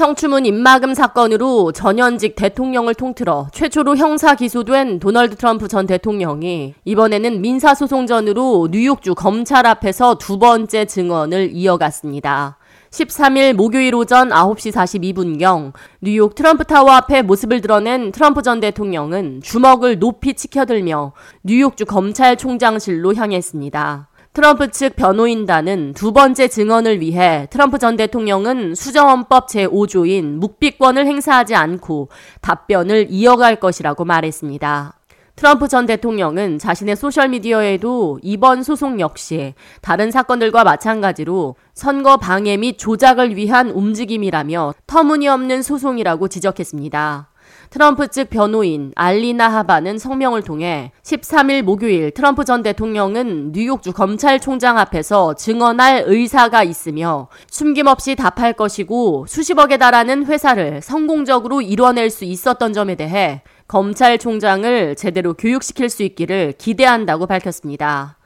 성추문 입막음 사건으로 전현직 대통령을 통틀어 최초로 형사 기소된 도널드 트럼프 전 대통령이 이번에는 민사소송전으로 뉴욕주 검찰 앞에서 두 번째 증언을 이어갔습니다. 13일 목요일 오전 9시 42분경 뉴욕 트럼프 타워 앞에 모습을 드러낸 트럼프 전 대통령은 주먹을 높이 치켜들며 뉴욕주 검찰총장실로 향했습니다. 트럼프 측 변호인단은 두 번째 증언을 위해 트럼프 전 대통령은 수정헌법 제5조인 묵비권을 행사하지 않고 답변을 이어갈 것이라고 말했습니다. 트럼프 전 대통령은 자신의 소셜미디어에도 이번 소송 역시 다른 사건들과 마찬가지로 선거 방해 및 조작을 위한 움직임이라며 터무니없는 소송이라고 지적했습니다. 트럼프 측 변호인 알리나 하바는 성명을 통해 13일 목요일 트럼프 전 대통령은 뉴욕주 검찰총장 앞에서 증언할 의사가 있으며 숨김없이 답할 것이고 수십억에 달하는 회사를 성공적으로 이뤄낼 수 있었던 점에 대해 검찰총장을 제대로 교육시킬 수 있기를 기대한다고 밝혔습니다.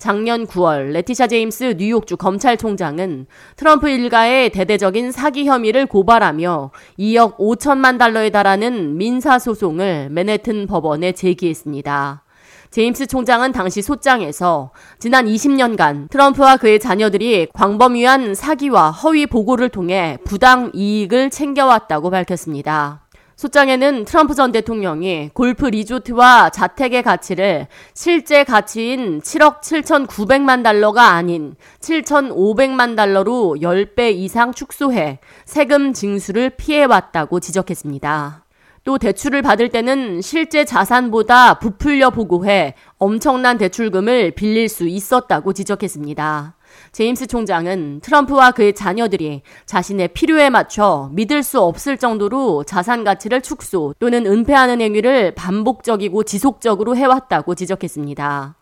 작년 9월 레티샤 제임스 뉴욕주 검찰총장은 트럼프 일가의 대대적인 사기 혐의를 고발하며 2억 5천만 달러에 달하는 민사소송을 맨해튼 법원에 제기했습니다. 제임스 총장은 당시 소장에서 지난 20년간 트럼프와 그의 자녀들이 광범위한 사기와 허위 보고를 통해 부당 이익을 챙겨왔다고 밝혔습니다. 소장에는 트럼프 전 대통령이 골프 리조트와 자택의 가치를 실제 가치인 7억 7,900만 달러가 아닌 7,500만 달러로 10배 이상 축소해 세금 징수를 피해왔다고 지적했습니다. 또 대출을 받을 때는 실제 자산보다 부풀려 보고해 엄청난 대출금을 빌릴 수 있었다고 지적했습니다. 제임스 총장은 트럼프와 그의 자녀들이 자신의 필요에 맞춰 믿을 수 없을 정도로 자산 가치를 축소 또는 은폐하는 행위를 반복적이고 지속적으로 해왔다고 지적했습니다.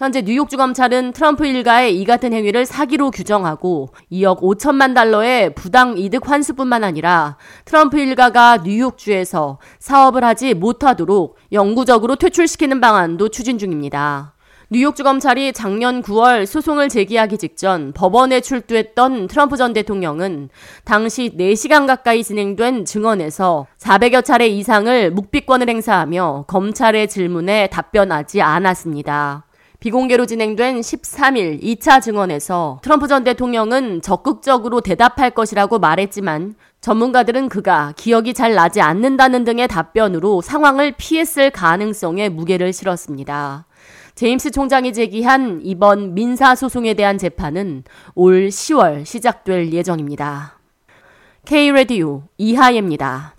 현재 뉴욕주 검찰은 트럼프 일가의 이 같은 행위를 사기로 규정하고 2억 5천만 달러의 부당 이득 환수뿐만 아니라 트럼프 일가가 뉴욕주에서 사업을 하지 못하도록 영구적으로 퇴출시키는 방안도 추진 중입니다. 뉴욕주 검찰이 작년 9월 소송을 제기하기 직전 법원에 출두했던 트럼프 전 대통령은 당시 4시간 가까이 진행된 증언에서 400여 차례 이상을 묵비권을 행사하며 검찰의 질문에 답변하지 않았습니다. 비공개로 진행된 13일 2차 증언에서 트럼프 전 대통령은 적극적으로 대답할 것이라고 말했지만 전문가들은 그가 기억이 잘 나지 않는다는 등의 답변으로 상황을 피했을 가능성에 무게를 실었습니다. 제임스 총장이 제기한 이번 민사소송에 대한 재판은 올 10월 시작될 예정입니다. K-Radio 이하예입니다.